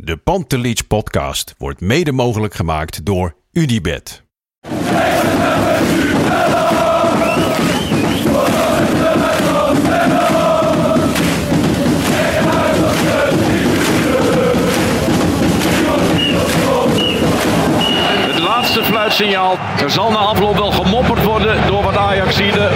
De Pantelich podcast wordt mede mogelijk gemaakt door Unibed. Het laatste fluitsignaal. Er zal na afloop wel gemopperd worden door wat Ajaxide.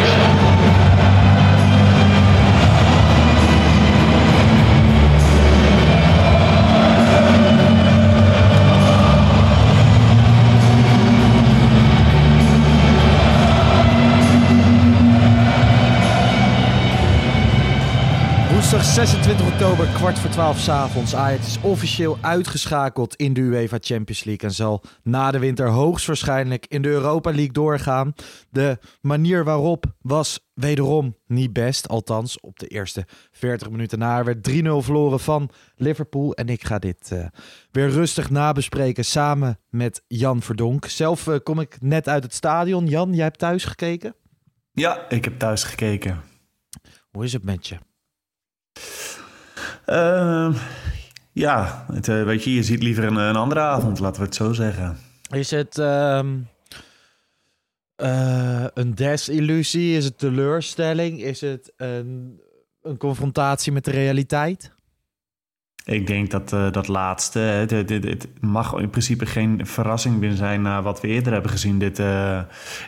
Woensdag 26 oktober, kwart voor twaalf s'avonds. Ajax is officieel uitgeschakeld in de UEFA Champions League en zal na de winter hoogstwaarschijnlijk in de Europa League doorgaan. De manier waarop was wederom niet best, althans op de eerste 40 minuten na. Er werd 3-0 verloren van Liverpool en ik ga dit eh, weer rustig nabespreken samen met Jan Verdonk. Zelf eh, kom ik net uit het stadion. Jan, jij hebt thuis gekeken? Ja, ik heb thuis gekeken. Hoe is het met je? Ehm, ja, het, eh, weet je, je ziet liever een, andere avond, laten we het zo zeggen. Is het ehm, eh, een desillusie? Is het teleurstelling? Is het een, een confrontatie met de realiteit? Ik denk dat eh, dat laatste, het, het- het mag in principe geen verrassing meer zijn na wat we eerder hebben gezien dit, eh,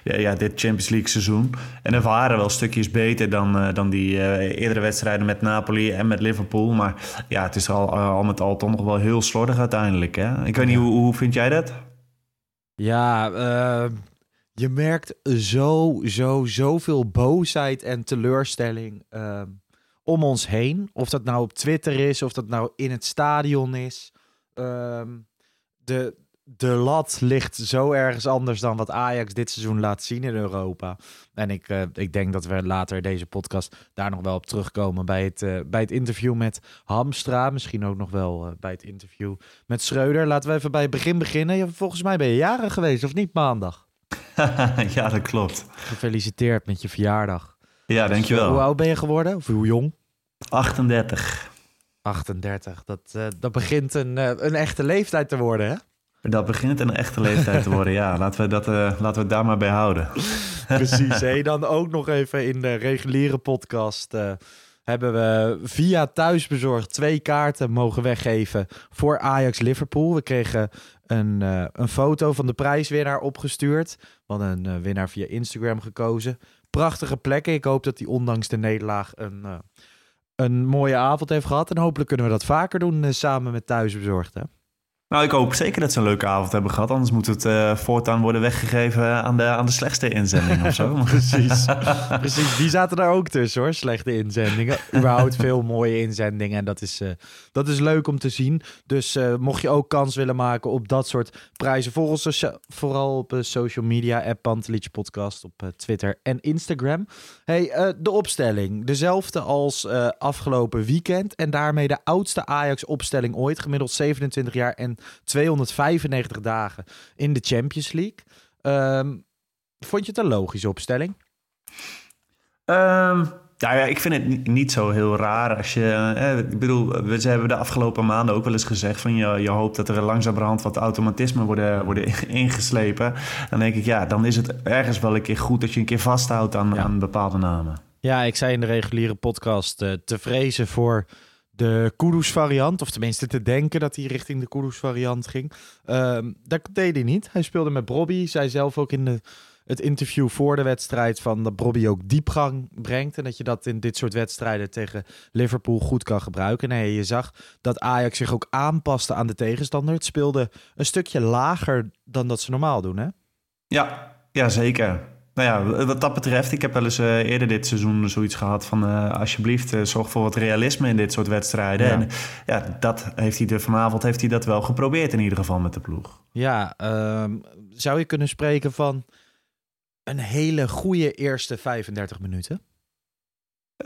ja, ja, dit Champions League seizoen. En er waren wel stukjes beter dan, eh, dan die eerdere wedstrijden met Napoli en met Liverpool. Maar ja, het is al, al met al toch nog wel heel slordig uiteindelijk. Hè? Ik weet niet, hoe, hoe vind jij dat? Ja, je merkt zo, zo, zoveel boosheid en teleurstelling om ons heen. Of dat nou op Twitter is, of dat nou in het stadion is. Ehm, de, de lat ligt zo ergens anders dan wat Ajax dit seizoen laat zien in Europa. En ik, eh, ik denk dat we later deze podcast daar nog wel op terugkomen bij het, eh, bij het interview met Hamstra. Misschien ook nog wel eh, bij het interview met Schreuder. Laten we even bij het begin beginnen. Volgens mij ben je jaren geweest, of niet maandag? ja, dat klopt. Gefeliciteerd met je verjaardag. Ja, dankjewel. Hoe oud ben je geworden? Of hoe jong? 38. 38. Dat, eh, dat begint een, eh, een echte leeftijd te worden, hè? Dat begint een echte leeftijd te worden, ja. Laten we, dat, eh, laten we het daar maar bij houden. Precies. Hey, dan ook nog even in de reguliere podcast eh, hebben we via thuisbezorgd twee kaarten mogen weggeven voor Ajax Liverpool. We kregen een, eh, een foto van de prijswinnaar opgestuurd. We hadden een eh, winnaar via Instagram gekozen. Prachtige plekken. Ik hoop dat hij ondanks de nederlaag een, eh, een mooie avond heeft gehad. En hopelijk kunnen we dat vaker doen eh, samen met thuisbezorgd. Nou, ik hoop zeker dat ze een leuke avond hebben gehad. Anders moet het eh, voortaan worden weggegeven aan de, aan de slechtste inzending of zo. Precies. Precies, die zaten daar ook tussen hoor. Slechte inzendingen. Überhaupt veel mooie inzendingen. En dat is, eh, dat is leuk om te zien. Dus eh, mocht je ook kans willen maken op dat soort prijzen. Volg ons vooral op social media. App Pantelich Podcast op Twitter en Instagram. Hey, de opstelling. Dezelfde als afgelopen weekend. En daarmee de oudste Ajax opstelling ooit. Gemiddeld 27 jaar en 295 dagen in de Champions League. Ehm, vond je het een logische opstelling? Ehm, nou ja, ik vind het niet, zo heel raar als je... eh, ik bedoel, we, ze hebben de afgelopen maanden ook wel eens gezegd... van je, je hoopt dat er langzamerhand wat automatismen worden, worden ingeslepen. Dan denk ik, ja, dan is het ergens wel een keer goed... dat je een keer vasthoudt aan, Ja. aan bepaalde namen. Ja, ik zei in de reguliere podcast eh, te vrezen voor de Kudus variant. Of tenminste te denken dat hij richting de Kudus variant ging. Ehm, dat deed hij niet. Hij speelde met Bobby. Zei zelf ook in de, het interview voor de wedstrijd van dat Bobby ook diepgang brengt. En dat je dat in dit soort wedstrijden tegen Liverpool goed kan gebruiken. Nee, je zag dat Ajax zich ook aanpaste aan de tegenstander. Het speelde een stukje lager dan dat ze normaal doen, hè? Ja, ja zeker. Nou ja, wat dat betreft, ik heb wel eens uh, eerder dit seizoen zoiets gehad van uh, alsjeblieft uh, zorg voor wat realisme in dit soort wedstrijden. Ja. En ja, dat heeft hij de, vanavond heeft hij dat wel geprobeerd in ieder geval met de ploeg. Ja, ehm, zou je kunnen spreken van een hele goede eerste 35 minuten?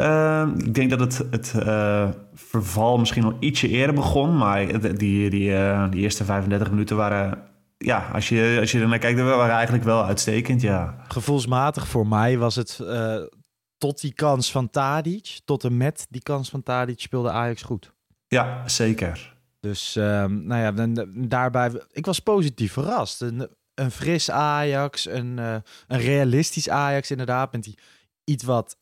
Uh, ik denk dat het, het uh, verval misschien nog ietsje eerder begon. Maar die, die, uh, die eerste 35 minuten waren... Ja, als je, als je er naar kijkt, waren eigenlijk wel uitstekend, ja. Gevoelsmatig voor mij was het uh, tot die kans van Tadic... tot en met die kans van Tadic speelde Ajax goed. Ja, zeker. Dus nou ja, dan, daarbij... Ik was positief verrast. Een, een fris Ajax, een, een realistisch Ajax inderdaad... met die iets wat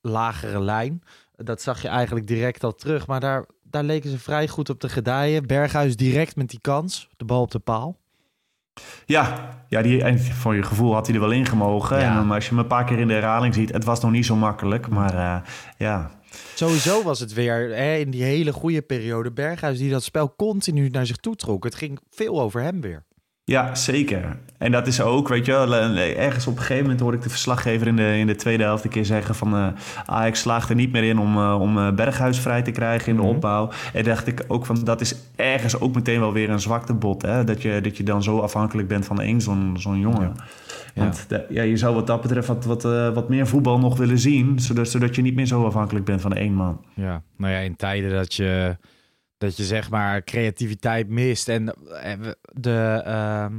lagere lijn. Dat zag je eigenlijk direct al terug. Maar daar, daar leken ze vrij goed op te gedijen. Berghuis direct met die kans. De bal op de paal. Ja, ja die, en voor je gevoel had hij er wel in gemogen. Ja. En, maar als je hem een paar keer in de herhaling ziet, het was nog niet zo makkelijk. Maar uh, ja. Sowieso was het weer hè, in die hele goede periode Berghuis die dat spel continu naar zich toe trok. Het ging veel over hem weer. Ja, zeker. En dat is ook, weet je wel, ergens op een gegeven moment hoorde ik de verslaggever in de, in de tweede helft een keer zeggen van uh, Ajax slaagt er niet meer in om, uh, om Berghuis vrij te krijgen in de mhm. opbouw. En dacht ik ook van, dat is ergens ook meteen wel weer een zwaktebod, hè? Dat, je, dat je dan zo afhankelijk bent van één zo'n zo'n jongen. Ja. Want ja. ja. je zou wat dat betreft wat, wat, uh, wat meer voetbal nog willen zien, zodat, zodat je niet meer zo afhankelijk bent van één man. Ja, nou ja, in tijden dat je dat je zeg maar creativiteit mist. En eh, de, uh,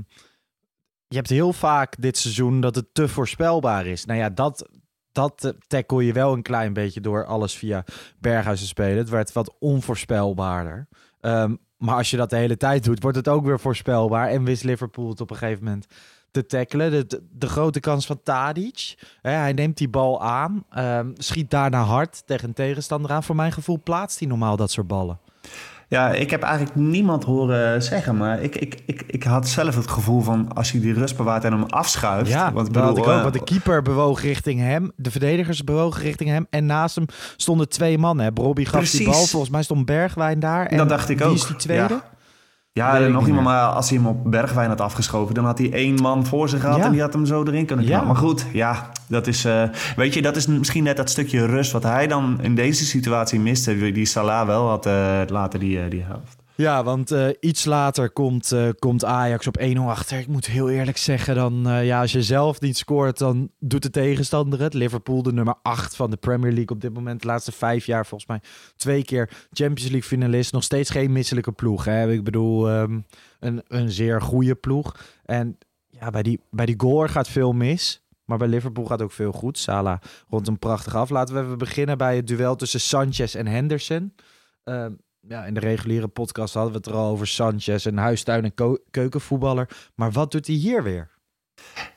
je hebt heel vaak dit seizoen dat het te voorspelbaar is. Nou ja, dat, dat tackle je wel een klein beetje door alles via Berghuis te spelen. Het werd wat onvoorspelbaarder. Um, maar als je dat de hele tijd doet, wordt het ook weer voorspelbaar. En wist Liverpool het op een gegeven moment te tackelen. De, de, grote kans van Tadic. Hè, hij neemt die bal aan, um, schiet daarna hard tegen een tegenstander aan. Voor mijn gevoel plaatst hij normaal dat soort ballen. Ja, ik heb eigenlijk niemand horen zeggen. Maar ik, ik, ik, ik had zelf het gevoel van als hij die rust bewaart en hem afschuift. Ja, want dat had ik ook. Uh, want de keeper bewoog richting hem. De verdedigers bewogen richting hem. En naast hem stonden twee mannen. Robbie gaf Precies. die bal. Volgens mij stond Bergwijn daar. En dat dacht ik ook. Wie is die tweede? Ja. Ja, nog iemand, maar als hij hem op Bergwijn had afgeschoven, dan had hij één man voor zich gehad en die had hem zo erin kunnen knallen. Ja. Maar goed, ja, dat is, uh, weet je, dat is misschien net dat stukje rust wat hij dan in deze situatie miste, die Salah wel had uh, later die, uh, die helft. Ja, want uh, iets later komt, uh, komt Ajax op 1-0 achter. Ik moet heel eerlijk zeggen, dan, uh, ja, als je zelf niet scoort, dan doet de tegenstander het. Liverpool, de nummer 8 van de Premier League op dit moment. De laatste vijf jaar volgens mij twee keer Champions League finalist. Nog steeds geen misselijke ploeg. Hè? Ik bedoel, um, een, een zeer goede ploeg. En ja, bij die, bij die goal gaat veel mis. Maar bij Liverpool gaat ook veel goed. Salah rond een prachtig af. Laten we even beginnen bij het duel tussen Sanchez en Henderson. Uh, ja, in de reguliere podcast hadden we het er al over Sanchez, een huistuin- en keukenvoetballer. Maar wat doet hij hier weer?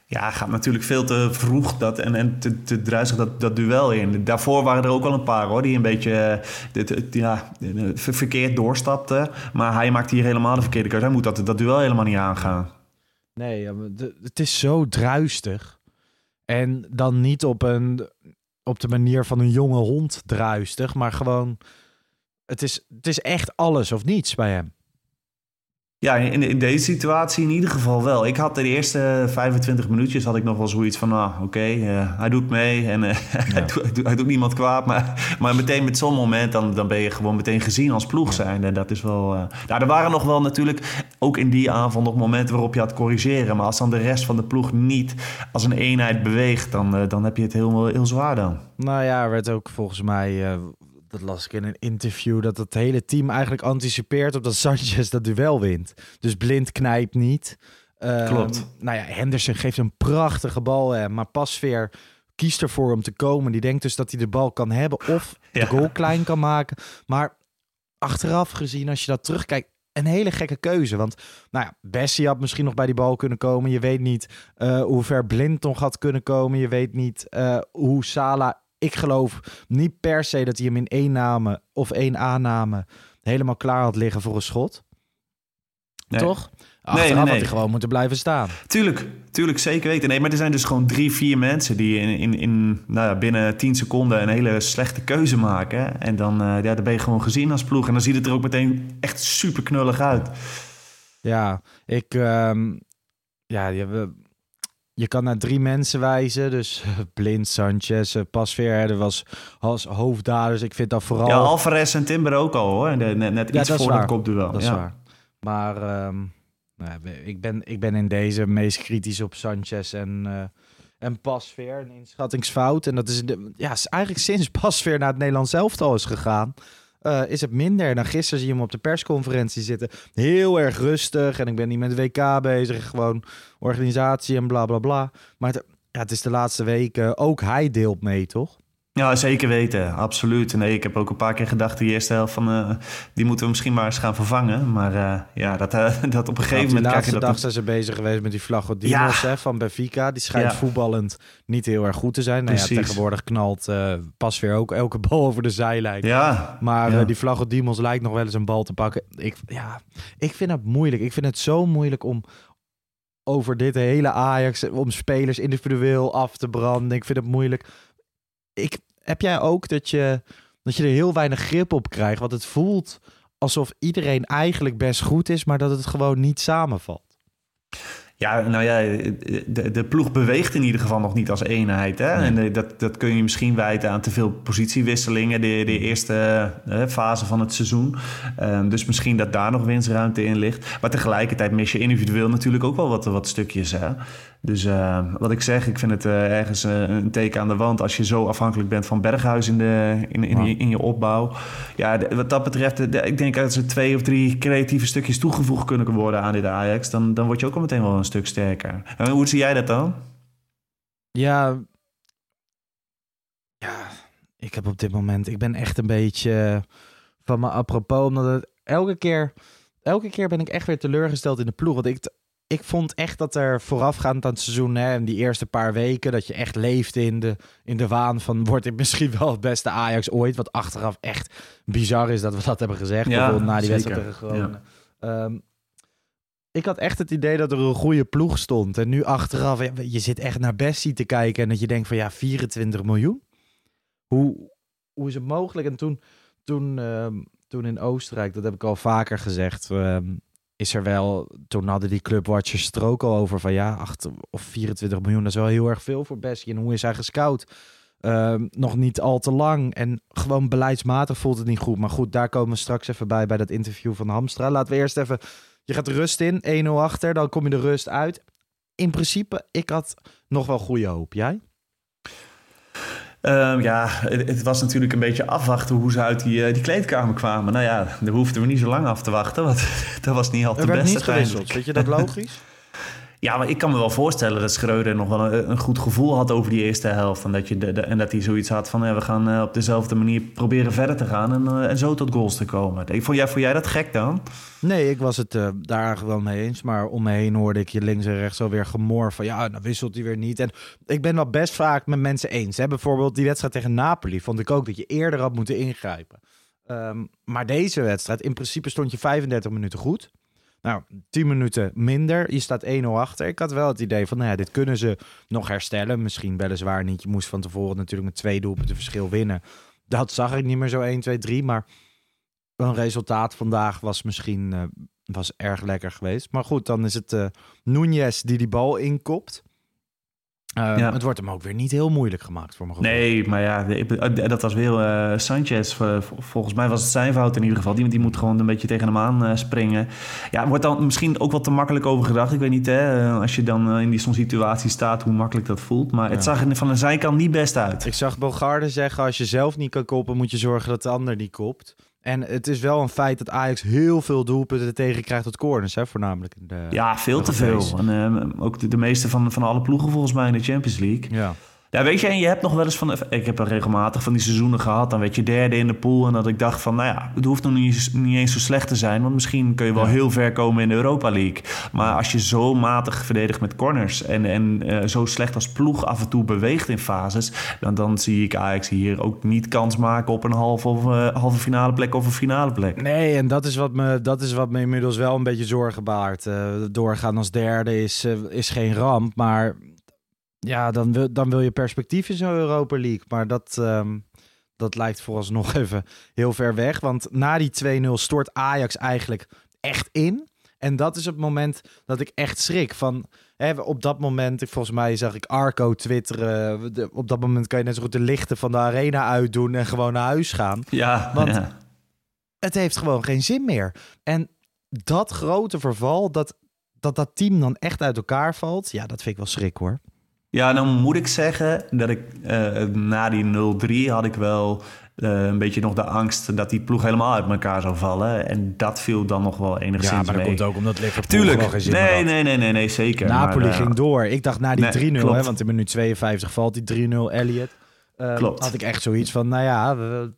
Ja, gaat natuurlijk veel te vroeg dat, en, en te, te druisig dat, dat duel in. Daarvoor waren er ook wel een paar hoor, die een beetje dit, ja, verkeerd doorstapten. Maar hij maakt hier helemaal de verkeerde keuze. Hij moet dat, dat duel helemaal niet aangaan. Nee, het is zo druistig. En dan niet op, een, op de manier van een jonge hond druistig, maar gewoon het is, het is echt alles of niets bij hem. Ja, in, in deze situatie in ieder geval wel. Ik had de eerste 25 minuutjes had ik nog wel zoiets van, nou, oké, okay, uh, eh, hij doet mee en uh, hij, doet, hij, doet, niemand kwaad. Maar, maar meteen met zo'n moment, dan, dan ben je gewoon meteen gezien als ploeg zijn. En dat is wel... Uh, nou, er waren nog wel natuurlijk, ook in die avond nog momenten waarop je had corrigeren. Maar als dan de rest van de ploeg niet als een eenheid beweegt, dan, dan heb je het heel, heel zwaar dan. Nou ja, er werd ook volgens mij dat las ik in een interview, dat het hele team eigenlijk anticipeert op dat Sanchez dat duel wint. Dus blind knijpt niet. Um, Klopt. Nou ja, Henderson geeft een prachtige bal, hè, maar Pasveer kiest ervoor om te komen. Die denkt dus dat hij de bal kan hebben of de goal klein kan maken. Maar achteraf gezien, als je dat terugkijkt, een hele gekke keuze. Want nou ja, Bessie had misschien nog bij die bal kunnen komen. Je weet niet uh, hoe ver Blind nog had kunnen komen. Je weet niet uh, hoe Sala ik geloof niet per se dat hij hem in één name of één aanname helemaal klaar had liggen voor een schot. Nee. Toch? Achteraf nee, nee, had hij gewoon moeten blijven staan. Tuurlijk, tuurlijk, zeker weten. Nee, maar er zijn dus gewoon drie, vier mensen die in, in, in nou ja, binnen tien seconden een hele slechte keuze maken. En dan, uh, ja, dan ben je gewoon gezien als ploeg. En dan ziet het er ook meteen echt super knullig uit. Ja, ik... Um, ja, we, je kan naar drie mensen wijzen. Dus Blind, Sanchez, uh, Pasveer. Er was als hoofddaders. Ik vind dat vooral... Ja, Alvarez en Timber ook al hoor. Net, net iets ja, voor het kopduel. Dat is ja. waar. Maar ehm, nou, ik, ben, ik ben in deze meest kritisch op Sanchez en, uh, en Pasveer. Een inschattingsfout. En dat is, de, ja, is eigenlijk sinds Pasveer naar het Nederlands elftal is gegaan... Uh, is het minder. Dan gisteren zie je hem op de persconferentie zitten. Heel erg rustig. En ik ben niet met WK bezig. Gewoon organisatie en bla bla bla. Maar het, ja, het is de laatste weken. Ook hij deelt mee, toch? Ja, zeker weten. Absoluut. Nee, ik heb ook een paar keer gedacht, de eerste helft van... Uh, die moeten we misschien maar eens gaan vervangen. Maar uh, ja, dat, uh, dat op een gegeven moment... De laatste dag dat zijn ze bezig geweest met die Vlagodimos ja. van Benfica. Die schijnt Ja. voetballend niet heel erg goed te zijn. Nou ja, tegenwoordig knalt pas weer ook elke bal over de zijlijn. Ja, Maar eh, die Vlagodimos lijkt nog wel eens een bal te pakken. Ik, ja, ik vind het moeilijk. Ik vind het zo moeilijk om over dit hele Ajax... om spelers individueel af te branden. Ik vind het moeilijk. Ik, heb jij ook dat je, dat je er heel weinig grip op krijgt? Want het voelt alsof iedereen eigenlijk best goed is... maar dat het gewoon niet samenvalt. Ja, nou ja, de, de ploeg beweegt in ieder geval nog niet als eenheid. Hè? En eh, dat, dat kun je misschien wijten aan te veel positiewisselingen... de, de eerste eh, fase van het seizoen. Um, dus misschien dat daar nog winstruimte in ligt. Maar tegelijkertijd mis je individueel natuurlijk ook wel wat, wat stukjes. Hè? Dus uh, wat ik zeg, ik vind het uh, ergens uh, een teken aan de wand... als je zo afhankelijk bent van Berghuis in, de, in, in, in, in je opbouw. Ja, wat dat betreft, de, ik denk als er twee of drie creatieve stukjes toegevoegd kunnen worden aan dit Ajax... dan, dan word je ook al meteen wel een stuk sterker. En hoe zie jij dat dan? Ja, ja, ik heb op dit moment, ik ben echt een beetje van me apropos, omdat het elke keer, elke keer ben ik echt weer teleurgesteld in de ploeg. Want ik, ik vond echt dat er voorafgaand aan het seizoen, hè, en die eerste paar weken, dat je echt leefde in de, in de waan van, wordt dit misschien wel het beste Ajax ooit? Wat achteraf echt bizar is dat we dat hebben gezegd, Ja, bijvoorbeeld na die wedstrijd tegen Groningen. Ehm, ik had echt het idee dat er een goede ploeg stond. En nu achteraf, ja, je zit echt naar Bessie te kijken en dat je denkt van ja, 24 miljoen? Hoe, hoe is het mogelijk? En toen, toen, ehm, toen in Oostenrijk, dat heb ik al vaker gezegd, ehm, is er wel, toen hadden die clubwatchers het ook al over van ja, 8 of 24 miljoen, dat is wel heel erg veel voor Bessie. En hoe is hij gescout? Ehm, nog niet al te lang. En gewoon beleidsmatig voelt het niet goed. Maar goed, daar komen we straks even bij, bij dat interview van Hamstra. Laten we eerst even je gaat rust in, 1-0 achter, dan kom je de rust uit. In principe, ik had nog wel goede hoop. Jij? Um, ja, het, het, was natuurlijk een beetje afwachten hoe ze uit die, uh, die kleedkamer kwamen. Nou ja, daar hoefden we niet zo lang af te wachten, want dat was niet altijd er de werd beste niet gewisseld. Vind je dat logisch? Ja, maar ik kan me wel voorstellen dat Schreuder nog wel een, goed gevoel had over die eerste helft. En dat, je de, en dat hij zoiets had van, we gaan uh, op dezelfde manier proberen verder te gaan en, uh, en zo tot goals te komen. Ik, vond, jij, vond jij dat gek dan? Nee, ik was het uh, daar eigenlijk wel mee eens. Maar om me heen hoorde ik je links en rechts alweer gemor van, ja, dan wisselt hij weer niet. En ik ben dat best vaak met mensen eens. Hè? Bijvoorbeeld die wedstrijd tegen Napoli vond ik ook dat je eerder had moeten ingrijpen. Um, maar deze wedstrijd, in principe stond je 35 minuten goed. Nou, 10 minuten minder. Je staat 1-0 achter. Ik had wel het idee van, nou ja, dit kunnen ze nog herstellen. Misschien weliswaar niet. Je moest van tevoren natuurlijk met twee doelpunten verschil winnen. Dat zag ik niet meer zo 1, 2, 3. Maar een resultaat vandaag was misschien uh, was erg lekker geweest. Maar goed, dan is het uh, Núñez die die bal inkopt. Uh, ja. Het wordt hem ook weer niet heel moeilijk gemaakt voor mijn gevoel. Nee, maar ja, dat was weer uh, Sanchez. Volgens mij was het zijn fout in ieder geval. Die, die moet gewoon een beetje tegen hem aan uh, springen. Ja, wordt dan misschien ook wat te makkelijk over gedacht. Ik weet niet, hè, als je dan in die zo'n situatie staat, hoe makkelijk dat voelt. Maar ja. het zag er van de zijkant niet best uit. Ik zag Bogarde zeggen, als je zelf niet kan koppen, moet je zorgen dat de ander niet kopt. En het is wel een feit dat Ajax heel veel doelpunten tegen krijgt tot corners, hè, voornamelijk. In de, ja, veel te veel. En, uh, ook de, de, meeste van, van alle ploegen volgens mij in de Champions League. Ja. Ja, weet je, en je hebt nog wel eens van... Ik heb er regelmatig van die seizoenen gehad. Dan werd je derde in de pool. En dat ik dacht van, nou ja, het hoeft nog niet, niet eens zo slecht te zijn. Want misschien kun je wel ja. heel ver komen in de Europa League. Maar als je zo matig verdedigt met corners... en, en uh, zo slecht als ploeg af en toe beweegt in fases... dan, dan zie ik Ajax hier ook niet kans maken op een halve, of, uh, halve finale plek of een finale plek. Nee, en dat is wat me, dat is wat me inmiddels wel een beetje zorgen baart. Uh, doorgaan als derde is, is geen ramp, maar ja, dan wil, dan wil je perspectief in zo'n Europa League. Maar dat, um, dat lijkt vooralsnog even heel ver weg. Want na die 2-0 stort Ajax eigenlijk echt in. En dat is het moment dat ik echt schrik van... hè, op dat moment, volgens mij zag ik Arco twitteren. de- op dat moment kan je net zo goed de lichten van de arena uitdoen en gewoon naar huis gaan. Ja, Want- ja. Het heeft gewoon geen zin meer. En dat grote verval, dat dat, dat team dan echt uit elkaar valt, ja, dat vind ik wel schrik hoor. Ja, dan moet ik zeggen dat ik eh, na die 0-3 had ik wel eh, een beetje nog de angst dat die ploeg helemaal uit elkaar zou vallen. En dat viel dan nog wel enigszins mee. ook omdat Liverpool Tuurlijk. Nee, nee, nee, nee, nee, zeker. Napoli Maar, eh, ging door. Ik dacht na die nee, 3-0, hè, klopt. want in minuut 52 valt die 3-0 Elliot. Klopt. Had ik echt zoiets van, nou ja, we-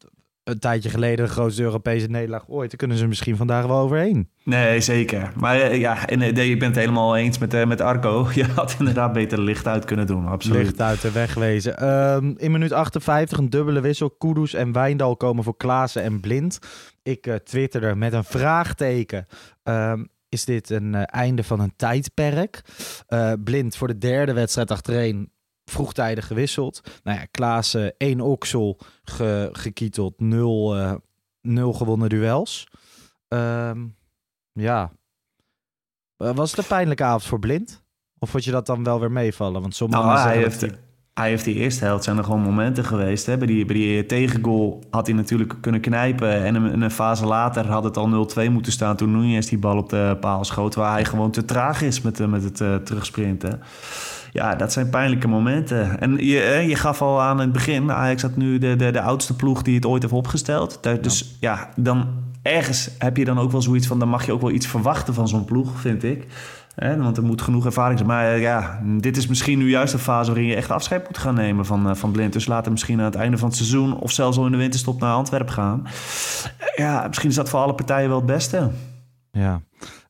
een tijdje geleden de grootste Europese nederlaag ooit. Daar kunnen ze misschien vandaag wel overheen. Nee, zeker. Maar eh, ja, en, eh, nee, ik ben het helemaal eens met, eh, met Arco. Je had inderdaad beter licht uit kunnen doen, absoluut. Licht uit de weg wezen. Ehm, in minuut 58 een dubbele wissel. Kudus en Wijndal komen voor Klaassen en Blind. Ik eh twitterde met een vraagteken. Ehm, is dit een einde van een tijdperk? Blind voor de derde wedstrijd achtereen vroegtijdig gewisseld. Nou ja, Klaassen één oksel ge, gekieteld. Nul, eh, nul gewonnen duels. Ehm, ja. Eh, was het een pijnlijke avond voor Blind? Of vond je dat dan wel weer meevallen? Want sommige Nou, hij heeft, dat hij heeft die eerste helft, zijn er gewoon momenten geweest. Hè? Bij, die, bij die tegengoal had hij natuurlijk kunnen knijpen. En een, een fase later had het al 0-2 moeten staan toen Nunez die bal op de paal schoot. Waar hij gewoon te traag is met, eh, met het terugsprinten. Ja, dat zijn pijnlijke momenten. En je, eh, je gaf al aan in het begin, Ajax had nu de, de, de oudste ploeg die het ooit heeft opgesteld. Dus ja, dan ergens heb je dan ook wel zoiets van, dan mag je ook wel iets verwachten van zo'n ploeg, vind ik. Hè, want er moet genoeg ervaring zijn. Maar eh, ja, dit is misschien nu juist de fase waarin je echt afscheid moet gaan nemen van, eh, van Blind. Dus laat hem misschien aan het einde van het seizoen of zelfs al in de winterstop naar Antwerpen gaan. Ja, misschien is dat voor alle partijen wel het beste. Ja,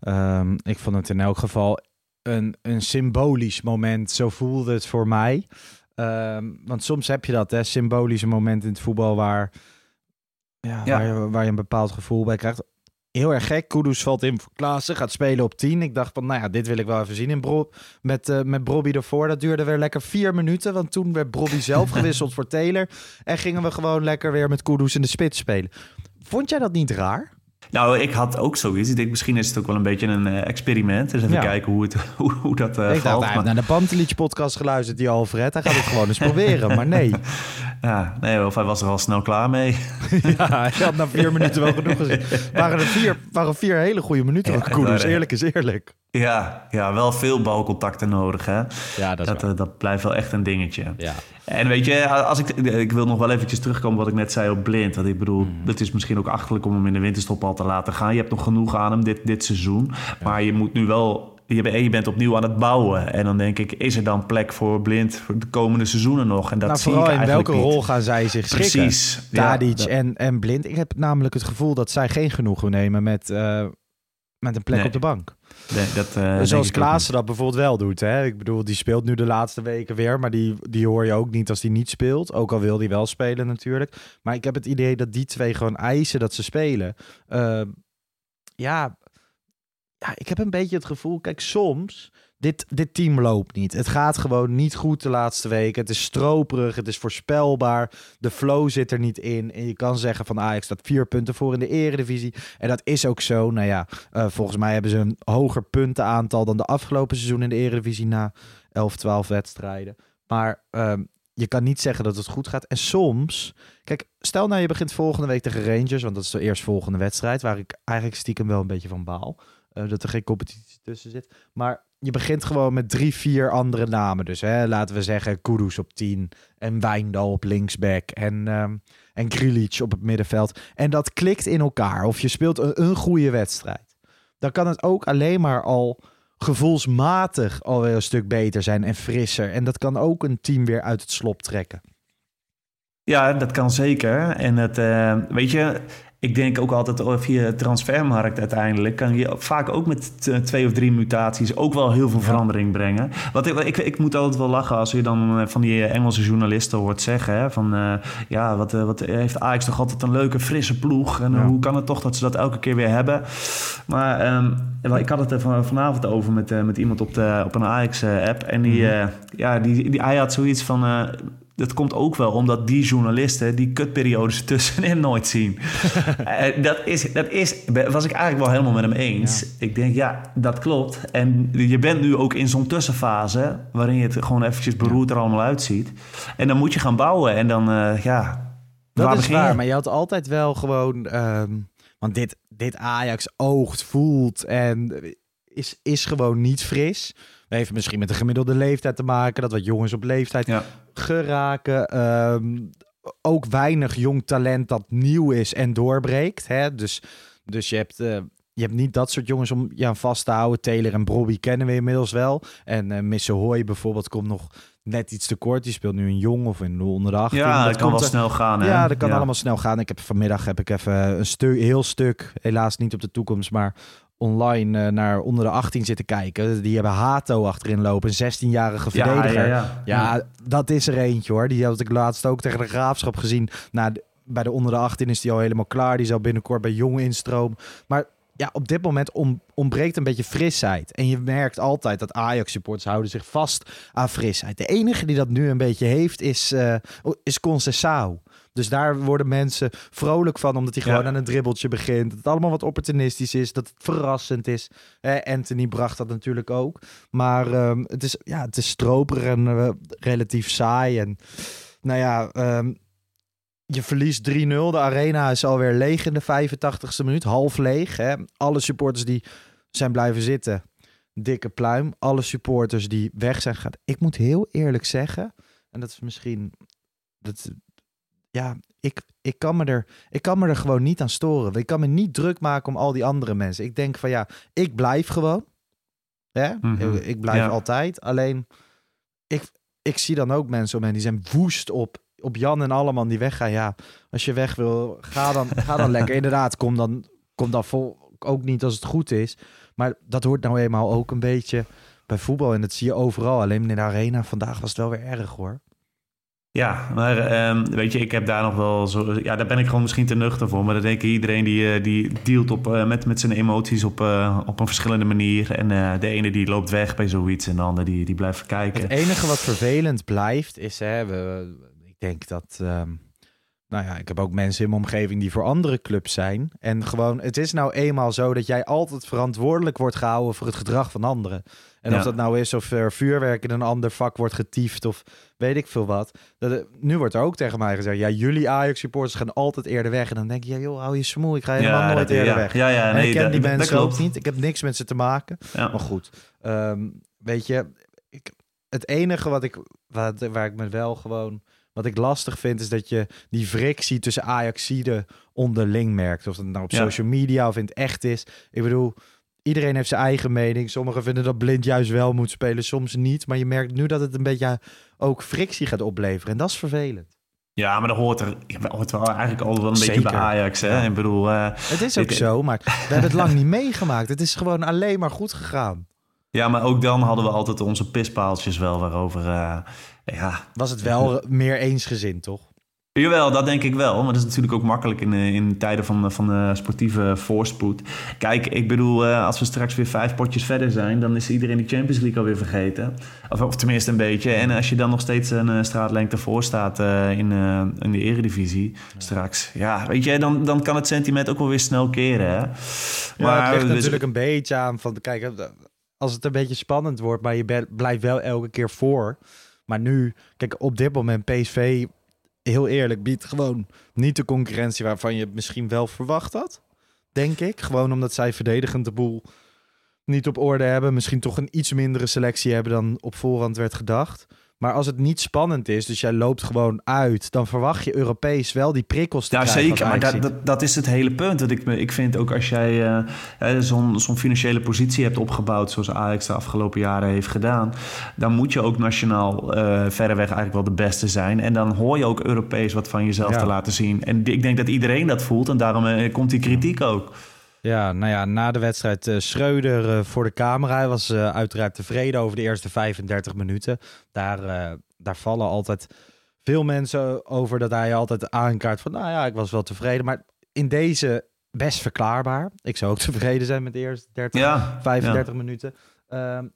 ehm, ik vond het in elk geval een, een symbolisch moment. Zo voelde het voor mij. Ehm, want soms heb je dat, hè, symbolische momenten in het voetbal waar, ja, Ja. Waar, je, waar je een bepaald gevoel bij krijgt. Heel erg gek. Kudus valt in voor Klaassen, gaat spelen op 10. Ik dacht van, nou ja, dit wil ik wel even zien in Bro met, eh met Brobby ervoor. Dat duurde weer lekker vier minuten, want toen werd Brobby zelf gewisseld voor Taylor. En gingen we gewoon lekker weer met Kudus in de spits spelen. Vond jij dat niet raar? Nou, ik had ook zoiets. Ik denk, misschien is het ook wel een beetje een eh, experiment. Dus even Ja. kijken hoe, het, hoe, hoe dat eh ik valt. hij heeft Maar- naar de Pantelic podcast geluisterd, die Alfred. Hij gaat het gewoon eens proberen, maar nee. Ja, nee, of hij was er al snel klaar mee. Ja, hij had na vier minuten wel genoeg gezien. Waren er vier, waren vier hele goede minuten Ja, van waren- Eerlijk is eerlijk. Ja, ja, wel veel balcontacten nodig, hè? Ja, Dat, eh, dat blijft wel echt een dingetje. Ja. En weet je, als ik, ik wil nog wel eventjes terugkomen wat ik net zei op Blind. Want ik bedoel, het is misschien ook achterlijk om hem in de winterstop al te laten gaan. Je hebt nog genoeg aan hem dit, dit seizoen. Maar je moet nu wel... Je, bent- je bent opnieuw aan het bouwen. En dan denk ik, is er dan plek voor Blind voor de komende seizoenen nog? En dat nou, zie ik in eigenlijk welke niet. rol gaan zij zich schikken? Precies. Tadic en, en Blind. Ik heb namelijk het gevoel dat zij geen genoegen nemen met, eh, met een plek Nee. op de bank. nee, dat, eh, denk Zoals Klaassen dat bijvoorbeeld wel doet. Hè? Ik bedoel, die speelt nu de laatste weken weer. Maar die, die hoor je ook niet als die niet speelt. Ook al wil die wel spelen natuurlijk. Maar ik heb het idee dat die twee gewoon eisen dat ze spelen. Eh, ja, ja, ik heb een beetje het gevoel... Kijk, soms... Dit, dit team loopt niet. Het gaat gewoon niet goed de laatste weken. Het is stroperig, het is voorspelbaar. De flow zit er niet in. En je kan zeggen van Ajax staat vier punten voor in de eredivisie. En dat is ook zo. Nou ja, eh, volgens mij hebben ze een hoger puntenaantal dan de afgelopen seizoen in de Eredivisie na 11, 12 wedstrijden. Maar ehm, je kan niet zeggen dat het goed gaat. En soms, kijk, stel nou je begint volgende week tegen Rangers, want dat is de eerstvolgende wedstrijd, waar ik eigenlijk stiekem wel een beetje van baal. Eh, dat er geen competitie tussen zit. Maar je begint gewoon met drie, vier andere namen. Dus hè, laten we zeggen Kudus op 10 en Wijndal op linksback en, ehm en Grilic op het middenveld. En dat klikt in elkaar. Of je speelt een, een goede wedstrijd. Dan kan het ook alleen maar al gevoelsmatig alweer een stuk beter zijn en frisser. En dat kan ook een team weer uit het slop trekken. Ja, dat kan zeker. En het, eh, weet je, ik denk ook altijd oh, via transfermarkt uiteindelijk kan je vaak ook met twee of drie mutaties ook wel heel veel verandering brengen. Wat ik, ik, ik moet altijd wel lachen als je dan eh, van die Engelse journalisten hoort zeggen hè, van eh, ja, wat, eh, wat heeft Ajax toch altijd een leuke frisse ploeg en Ja. hoe kan het toch dat ze dat elke keer weer hebben? Maar ehm, ik had het er van- vanavond over met, eh, met iemand op, de, op een Ajax-app en die, Mhm. eh, ja, die, die, hij had zoiets van... eh, dat komt ook wel omdat die journalisten die kutperiodes tussenin nooit zien. Eh, dat, is, dat is, was ik eigenlijk wel helemaal met hem eens. Ik denk, ja, dat klopt. En je bent nu ook in zo'n tussenfase waarin je het gewoon eventjes beroerd er allemaal uitziet. En dan moet je gaan bouwen en dan, uh, ja, dat is waar, maar je had altijd wel gewoon... Ehm, want dit, dit Ajax oogt, voelt en is, is gewoon niet fris. We heeft misschien met de gemiddelde leeftijd te maken. Dat wat jongens op leeftijd geraken. Ehm, ook weinig jong talent dat nieuw is en doorbreekt. Hè? Dus, dus je hebt... Uh, je hebt niet dat soort jongens om je aan vast te houden. Taylor en Bobby kennen we inmiddels wel. En uh, Misse Hoy bijvoorbeeld komt nog net iets te kort. Die speelt nu een jong of in de onder de 18. Ja, dat, kan wel snel gaan. Hè? Ja, dat kan allemaal snel gaan. Ik heb vanmiddag heb ik even een stuk, heel stuk, helaas niet op de toekomst, maar online uh, naar onder de 18 zitten kijken. Die hebben Hato achterin lopen, een 16-jarige verdediger. Ja, ja, ja, dat is er eentje hoor. Die had ik laatst ook tegen de Graafschap gezien. Nou, bij de onder de 18 is die al helemaal klaar. Die zal binnenkort bij Jong instroom. Maar ja, op dit moment ontbreekt een beetje frisheid. En je merkt altijd dat Ajax-supporters houden zich vast aan frisheid. De enige die dat nu een beetje heeft is, uh, is Concessao. Dus daar worden mensen vrolijk van, omdat hij gewoon aan een dribbeltje begint. Dat het allemaal wat opportunistisch is, dat het verrassend is. Anthony bracht dat natuurlijk ook. Maar ehm, het, is, ja, het is stroperig en uh, relatief saai. En nou ja, ehm, je verliest 3-0. De arena is alweer leeg in de 85ste minuut. Half leeg. Hè? Alle supporters die zijn blijven zitten. Dikke pluim. Alle supporters die weg zijn gegaan. Ik moet heel eerlijk zeggen. En dat is misschien. Dat, ja, ik, ik, kan me er, ik kan me er gewoon niet aan storen. Ik kan me niet druk maken om al die andere mensen. Ik denk van ja, ik blijf gewoon. Hè? Mhm. Ik blijf altijd. Alleen, ik, ik zie dan ook mensen om hen die zijn woest op op Jan en Alleman die weggaan. Ja, als je weg wil, ga dan, ga dan lekker. Inderdaad, kom dan, kom dan vol, ook niet als het goed is. Maar dat hoort nou eenmaal ook een beetje bij voetbal. En dat zie je overal. Alleen in de arena vandaag was het wel weer erg hoor. Ja, maar ehm, weet je, ik heb daar nog wel zo. Ja, daar ben ik gewoon misschien te nuchter voor. Maar dan denk ik iedereen die, uh, die dealt op, uh, met, met zijn emoties op, uh, op een verschillende manier. En de ene die loopt weg bij zoiets en de ander die, die blijft kijken. Het enige wat vervelend blijft is, hè, we, ik denk dat. Ehm, nou ja, ik heb ook mensen in mijn omgeving die voor andere clubs zijn. En gewoon, het is nou eenmaal zo dat jij altijd verantwoordelijk wordt gehouden voor het gedrag van anderen. En of dat nou is of er vuurwerk in een ander vak wordt getiefd of weet ik veel wat. Dat, nu wordt er ook tegen mij gezegd, ja, jullie Ajax-supporters gaan altijd eerder weg. En dan denk je, ja joh, hou je smoel, ik ga helemaal nooit eerder weg. Ja, ja, nee, ik ken die mensen ook niet. Ik heb niks met ze te maken. Maar goed, ehm, weet je, ik, het enige wat ik, wat, waar ik me wel gewoon wat ik lastig vind is dat je die frictie tussen Ajaxide onderling merkt. Of dat nou op social media of in het echt is. Ik bedoel, iedereen heeft zijn eigen mening. Sommigen vinden dat Blind juist wel moet spelen, soms niet. Maar je merkt nu dat het een beetje ook frictie gaat opleveren. En dat is vervelend. Ja, maar dat hoort er hoort wel eigenlijk al wel een beetje bij Ajax. Hè? Ik bedoel, uh, het is ook zo, maar we hebben het lang niet meegemaakt. Het is gewoon alleen maar goed gegaan. Ja, maar ook dan hadden we altijd onze pispaaltjes wel waarover... Uh, ja. Was het wel meer eensgezind, toch? Jawel, dat denk ik wel. Maar dat is natuurlijk ook makkelijk in, eh, in tijden van, van de sportieve voorspoed. Kijk, ik bedoel, eh, als we straks weer vijf potjes verder zijn... dan is iedereen de Champions League alweer vergeten. Of, of tenminste een beetje. En als je dan nog steeds een straatlengte voor staat in, in de eredivisie straks... ja, weet je, dan, dan kan het sentiment ook wel weer snel keren. Hè? Maar ja, het ligt natuurlijk een beetje aan van... Kijk, als het een beetje spannend wordt, maar je blijft wel elke keer voor... Maar nu, kijk, op dit moment PSV, heel eerlijk, biedt gewoon niet de concurrentie waarvan je het misschien wel verwacht had. Denk ik. Gewoon omdat zij verdedigend de boel niet op orde hebben. Misschien toch een iets mindere selectie hebben dan op voorhand werd gedacht. Maar als het niet spannend is, dus jij loopt gewoon uit, dan verwacht je Europees wel die prikkels te ja, krijgen. Zeker, maar dat, dat, dat, is het hele punt. Dat ik, ik vind ook als jij uh, zo'n zo'n financiële positie hebt opgebouwd, zoals Ajax de afgelopen jaren heeft gedaan, dan moet je ook nationaal uh, verreweg eigenlijk wel de beste zijn. En dan hoor je ook Europees wat van jezelf te laten zien. En ik denk dat iedereen dat voelt en daarom uh, komt die kritiek ook. Ja, nou ja, na de wedstrijd uh, Schreuder uh, voor de camera. Hij was uh, uiteraard tevreden over de eerste 35 minuten. Daar, daar vallen altijd veel mensen over dat hij altijd aankaart van... nou ja, ik was wel tevreden. Maar in deze best verklaarbaar. Ik zou ook tevreden zijn met de eerste 30, ja, 35 minuten. Ehm,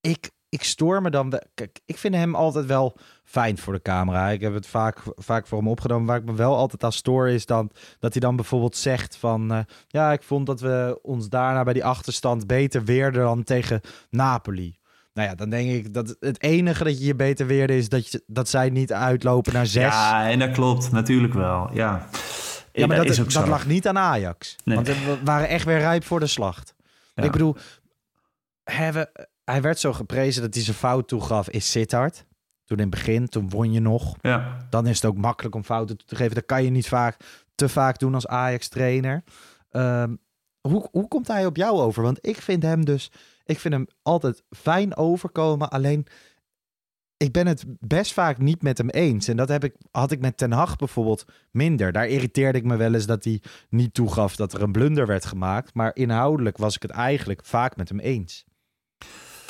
ik, ik stoor me dan... Kijk, ik vind hem altijd wel fijn voor de camera. Ik heb het vaak, vaak voor hem opgenomen. Waar ik me wel altijd aan stoor is dan dat hij dan bijvoorbeeld zegt van... Uh, ja, ik vond dat we ons daarna bij die achterstand beter weerden dan tegen Napoli. Nou ja, dan denk ik dat het enige dat je je beter weerde is dat, je, dat zij niet uitlopen naar zes. Ja, en dat klopt. Natuurlijk wel. Ja, ja maar dat, is ook dat lag niet aan Ajax. Nee. Want we waren echt weer rijp voor de slacht. Ik bedoel, hebben, hij werd zo geprezen dat hij zijn fout toegaf, is Sittard. Toen in het begin, toen won je nog. Ja. Dan is het ook makkelijk om fouten te geven. Dat kan je niet vaak, te vaak doen als Ajax-trainer. Ehm, hoe, hoe komt hij op jou over? Want ik vind hem dus, ik vind hem altijd fijn overkomen. Alleen, ik ben het best vaak niet met hem eens. En dat heb ik, had ik met Ten Hag bijvoorbeeld minder. Daar irriteerde ik me wel eens dat hij niet toegaf dat er een blunder werd gemaakt. Maar inhoudelijk was ik het eigenlijk vaak met hem eens.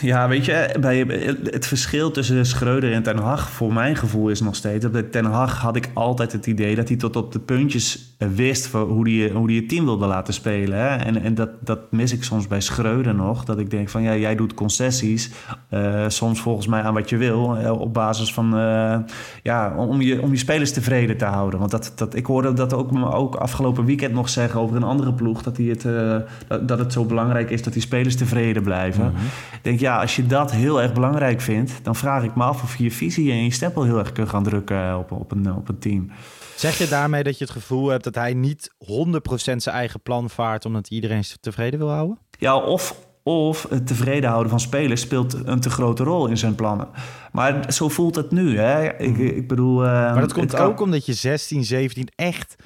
Ja, weet je, bij, het verschil tussen Schreuder en Ten Hag, voor mijn gevoel, is nog steeds dat Ten Hag had ik altijd het idee dat hij tot op de puntjes wist voor hoe hij, hoe hij het team wilde laten spelen. Hè? En, en dat, dat mis ik soms bij Schreuder nog. Dat ik denk van ja, jij doet concessies, uh, soms volgens mij aan wat je wil, uh, op basis van ja, om je, om je spelers tevreden te houden. Want dat, dat, ik hoorde dat ook, ook afgelopen weekend nog zeggen over een andere ploeg, dat, hij het, dat, dat het zo belangrijk is dat die spelers tevreden blijven. -hmm. Ik denk ja, als je dat heel erg belangrijk vindt, dan vraag ik me af of je je visie en je stempel heel erg kunt gaan drukken op, op, een, op een team. Zeg je daarmee dat je het gevoel hebt dat hij niet 100% zijn eigen plan vaart omdat iedereen tevreden wil houden? Ja, of, of het tevreden houden van spelers speelt een te grote rol in zijn plannen. Maar zo voelt het nu. Hè? Ik, ik bedoel. Uh, maar dat komt ook omdat je 16, 17 echt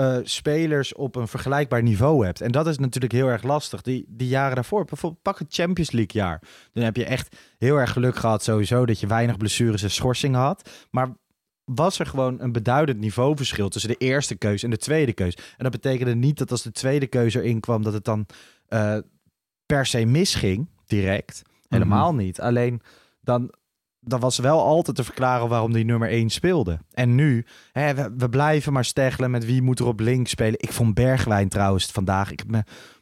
uh, spelers op een vergelijkbaar niveau hebt. En dat is natuurlijk heel erg lastig. Die, die jaren daarvoor, bijvoorbeeld pak het Champions League jaar. Dan heb je echt heel erg geluk gehad sowieso dat je weinig blessures en schorsingen had. Maar was er gewoon een beduidend niveauverschil tussen de eerste keuze en de tweede keuze. En dat betekende niet dat als de tweede keuze erin kwam, dat het dan uh, per se misging, direct. Helemaal mm -hmm. niet. Alleen dan, dan was wel altijd te verklaren waarom die nummer 1 speelde. En nu, hè, we, blijven maar steggelen met wie moet er op links spelen. Ik vond Bergwijn trouwens vandaag. Ik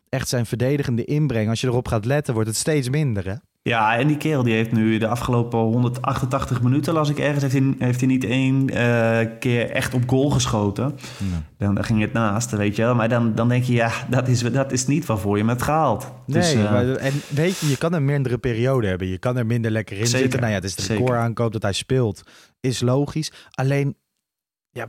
echt zijn verdedigende inbreng. Als je erop gaat letten, wordt het steeds minder. Hè? Ja, en die kerel die heeft nu de afgelopen 188 minuten, las ik ergens, heeft hij, heeft hij niet één uh, keer echt op goal geschoten. Nee. Dan, dan, ging het naast, weet je wel. Maar dan, dan denk je, ja, dat is, dat is niet waarvoor je hem hebt gehaald. Nee, dus, uh, maar, en weet je, je kan een mindere periode hebben. Je kan er minder lekker in zeker, zitten. Nou ja, het is de record aankoop dat hij speelt, is logisch. Alleen, ja,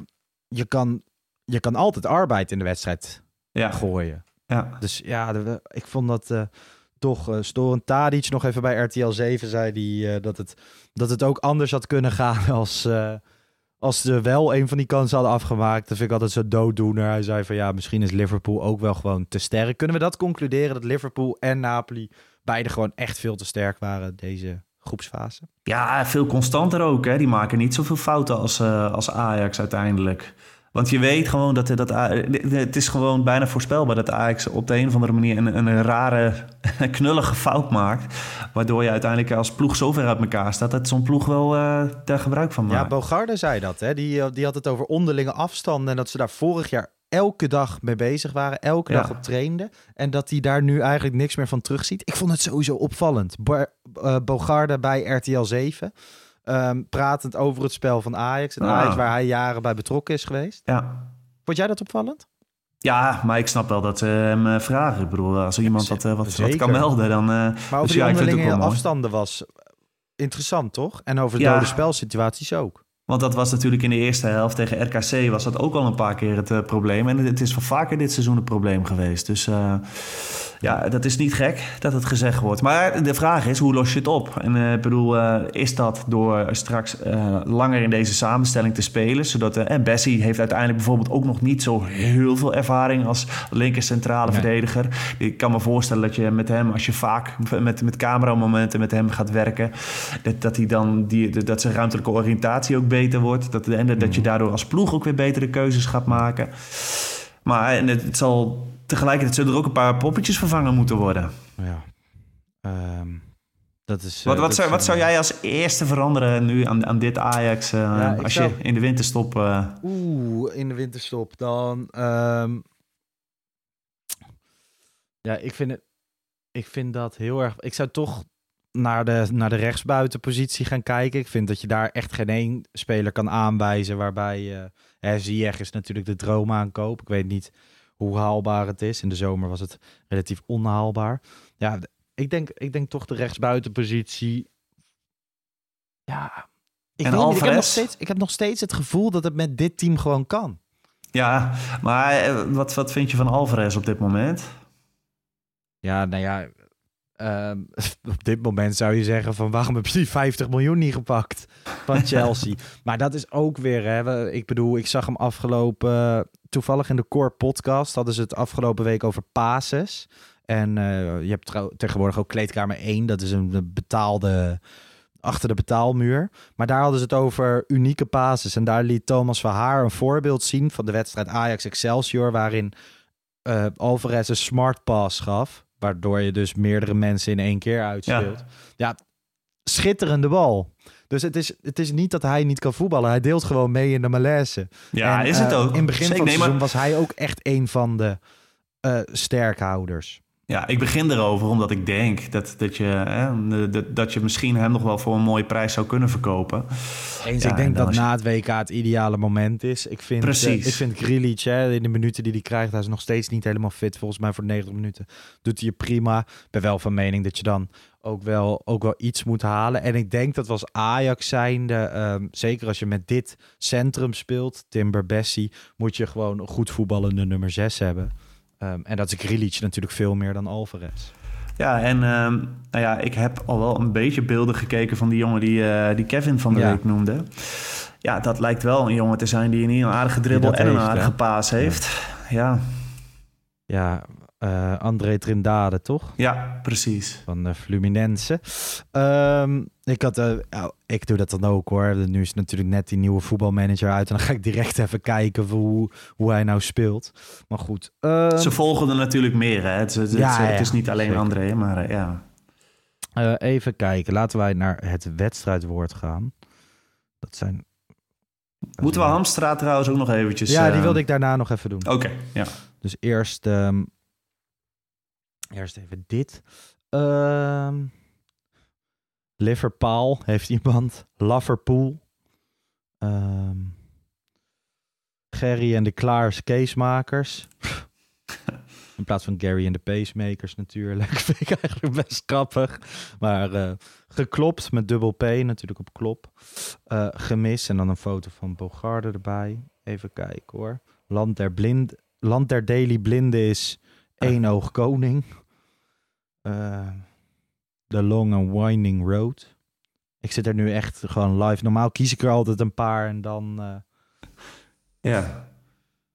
je kan, je kan altijd arbeid in de wedstrijd ja. gooien. Ja. Dus ja, ik vond dat... Uh, toch uh, storend. Tadic nog even bij RTL 7 zei die, uh, dat, het, dat het ook anders had kunnen gaan als, uh, als ze wel een van die kansen hadden afgemaakt. Dat vind ik altijd zo dooddoener. Hij zei van ja, misschien is Liverpool ook wel gewoon te sterk. Kunnen we dat concluderen dat Liverpool en Napoli beide gewoon echt veel te sterk waren deze groepsfase? Ja, veel constanter ook. Hè. Die maken niet zoveel fouten als, als Ajax uiteindelijk. Want je weet gewoon dat, dat het is gewoon bijna voorspelbaar dat Ajax op de een of andere manier een, een rare, knullige fout maakt. Waardoor je uiteindelijk als ploeg zo ver uit elkaar staat dat zo'n ploeg wel uh, daar gebruik van maakt. Ja, Bogarde zei dat. Hè? Die, die had het over onderlinge afstanden en dat ze daar vorig jaar elke dag mee bezig waren, elke ja. dag op trainden. En dat hij daar nu eigenlijk niks meer van terugziet. Ik vond het sowieso opvallend. Bo uh, Bogarde bij RTL 7. Um, pratend over het spel van Ajax. En Ajax waar hij jaren bij betrokken is geweest. Ja. Vond jij dat opvallend? Ja, maar ik snap wel dat ze hem uh, vragen. Ik bedoel, als er iemand wat, uh, wat, wat, kan melden, dan... Uh, maar over dus die ja, onderlinge afstanden was interessant, toch? En over ja. dode spelsituaties ook. Want dat was natuurlijk in de eerste helft tegen RKC... was dat ook al een paar keer het uh, probleem. En het is van vaker dit seizoen een probleem geweest. Dus uh, ja, dat is niet gek dat het gezegd wordt. Maar de vraag is, hoe los je het op? En ik uh, bedoel, is dat door straks langer in deze samenstelling te spelen? Zodat, en Bessie heeft uiteindelijk bijvoorbeeld ook nog niet zo heel veel ervaring... als linker centrale nee. verdediger. Ik kan me voorstellen dat je met hem, als je vaak met, met cameramomenten met hem gaat werken... dat, dat, hij dan die, dat zijn ruimtelijke oriëntatie ook beter wordt. Dat, en dat je daardoor als ploeg ook weer betere keuzes gaat maken. Maar en het, het zal tegelijkertijd zullen er ook een paar poppetjes vervangen moeten worden. Ja. Um, dat is, wat, uh, wat, dat zou, is, wat zou jij als eerste veranderen nu aan, aan dit Ajax uh, ja, als zou... je in de winterstop... Uh... Oeh, in de winterstop dan... Um... Ja, ik vind, het, ik vind dat heel erg... Ik zou toch naar de, naar de rechtsbuitenpositie gaan kijken. Ik vind dat je daar echt geen één speler kan aanwijzen waarbij... Uh, Ziyech is natuurlijk de droom aankoop. Ik weet niet hoe haalbaar het is. In de zomer was het relatief onhaalbaar. Ja, ik denk, ik denk toch de rechtsbuitenpositie. Ja, ik, En niet, ik, heb nog Alvarez? steeds, ik heb nog steeds het gevoel dat het met dit team gewoon kan. Ja, maar eh, wat, wat vind je van Alvarez op dit moment? Ja, nou ja, ehm, op dit moment zou je zeggen van waarom heb je die 50 miljoen niet gepakt van Chelsea? maar dat is ook weer, hè, ik bedoel, ik zag hem afgelopen, toevallig in de Core podcast hadden ze het afgelopen week over pases. En eh, je hebt tegenwoordig ook kleedkamer 1, dat is een betaalde, achter de betaalmuur. Maar daar hadden ze het over unieke pases. En daar liet Thomas Verhaar een voorbeeld zien van de wedstrijd Ajax Excelsior, waarin eh Alvarez een smart pass gaf. Waardoor je dus meerdere mensen in één keer uitspeelt. Ja, schitterende bal. Dus het is, het is niet dat hij niet kan voetballen. Hij deelt gewoon mee in de malaise. Ja, En, is het eh, ook. In het begin Zeker. van het seizoen was hij ook echt een van de eh, sterkhouders. Ja, ik begin erover omdat ik denk dat, dat, je, hè, dat, dat je misschien hem nog wel voor een mooie prijs zou kunnen verkopen. Eens, Ja, ik en denk dat is- na het WK het ideale moment is. Ik vind, Precies. eh, ik vind Grealish, hè, in de minuten die hij krijgt, hij is nog steeds niet helemaal fit. Volgens mij voor 90 minuten doet hij het prima. Ik ben wel van mening dat je dan ook wel, ook wel iets moet halen. En ik denk dat we als Ajax zijnde, ehm, zeker als je met dit centrum speelt, Timber Bessie, moet je gewoon een goed voetballende nummer 6 hebben. Ehm, en dat is Grealish natuurlijk veel meer dan Alvarez. Ja, en ehm, nou ja, ik heb al wel een beetje beelden gekeken van die jongen die, eh, die Kevin van de Ja. week noemde. Ja, dat lijkt wel een jongen te zijn die een aardige dribbel en een aardige paas heeft. Ja, Ja, eh, André Trindade, toch? ja precies. van de Fluminense. Ehm, ik, had, eh, nou, ik doe dat dan ook hoor. Nu is natuurlijk net die nieuwe voetbalmanager uit. En dan ga ik direct even kijken hoe, hoe hij nou speelt. Maar goed. ehm, Ze volgen er natuurlijk meer. Hè? Het, het, Ja, het is niet alleen zeker. André, maar eh, ja. eh, even kijken. Laten wij naar het wedstrijdwoord gaan. Dat zijn... Moeten we Hamstra trouwens ook nog eventjes... Ja, die eh, wilde ik daarna nog even doen. Oké, ja. Dus eerst, ehm, eerst even dit. Ehm Liverpool heeft iemand. Liverpool. Ehm Gerry en de Klaars casemakers. In plaats van Gary en de pacemakers natuurlijk. Vind ik eigenlijk best grappig. Maar eh, geklopt met dubbel P natuurlijk op klop. Eh, gemis en dan een foto van Bogarde erbij. Even kijken hoor. Land der, blind, Land der Daily Blinde is één oog koning. Eh, The Long and Winding Road. Ik zit er nu echt gewoon live. Normaal kies ik er altijd een paar en dan... eh, Ja.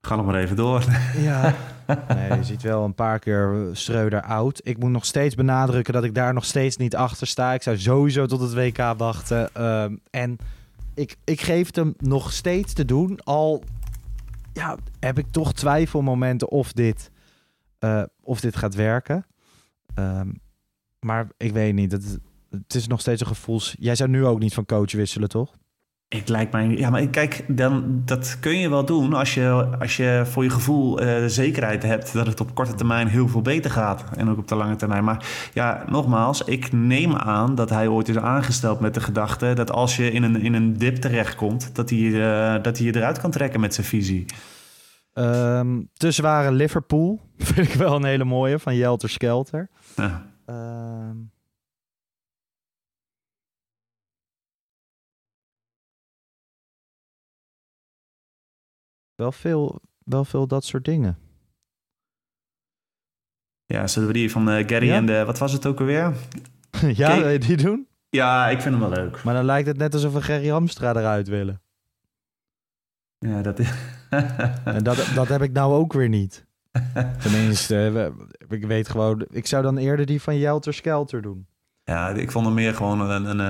Ga nog maar even door. Ja. Nee, je ziet wel een paar keer Schreuder oud. Ik moet nog steeds benadrukken dat ik daar nog steeds niet achter sta. Ik zou sowieso tot het WK wachten. Ehm, en ik, ik geef het hem nog steeds te doen. Al ja, heb ik toch twijfelmomenten of dit, eh, of dit gaat werken. Ehm, maar ik weet niet. Het, het is nog steeds een gevoels... Jij zou nu ook niet van coach wisselen, toch? Ik lijkt mij. Ja, maar kijk, dan, dat kun je wel doen als je, als je voor je gevoel eh, zekerheid hebt dat het op korte termijn heel veel beter gaat. En ook op de lange termijn. Maar ja, nogmaals, ik neem aan dat hij ooit is aangesteld met de gedachte dat als je in een, in een dip terechtkomt, dat hij, eh, dat hij je eruit kan trekken met zijn visie. Ehm te zware Liverpool. Vind ik wel een hele mooie van Jelter Skelter. Ja. Ehm. Wel veel, wel veel dat soort dingen. Ja, zullen we die van eh, Gary Ja? en de. Wat was het ook alweer? ja, je die doen? Ja, ik vind hem wel leuk. Maar dan lijkt het net alsof we Gerry Hamstra eruit willen. Ja, dat is. En dat, dat heb ik nou ook weer niet. Tenminste, ik weet gewoon... Ik zou dan eerder die van Jelter Skelter doen. ja, ik vond hem meer gewoon een, een,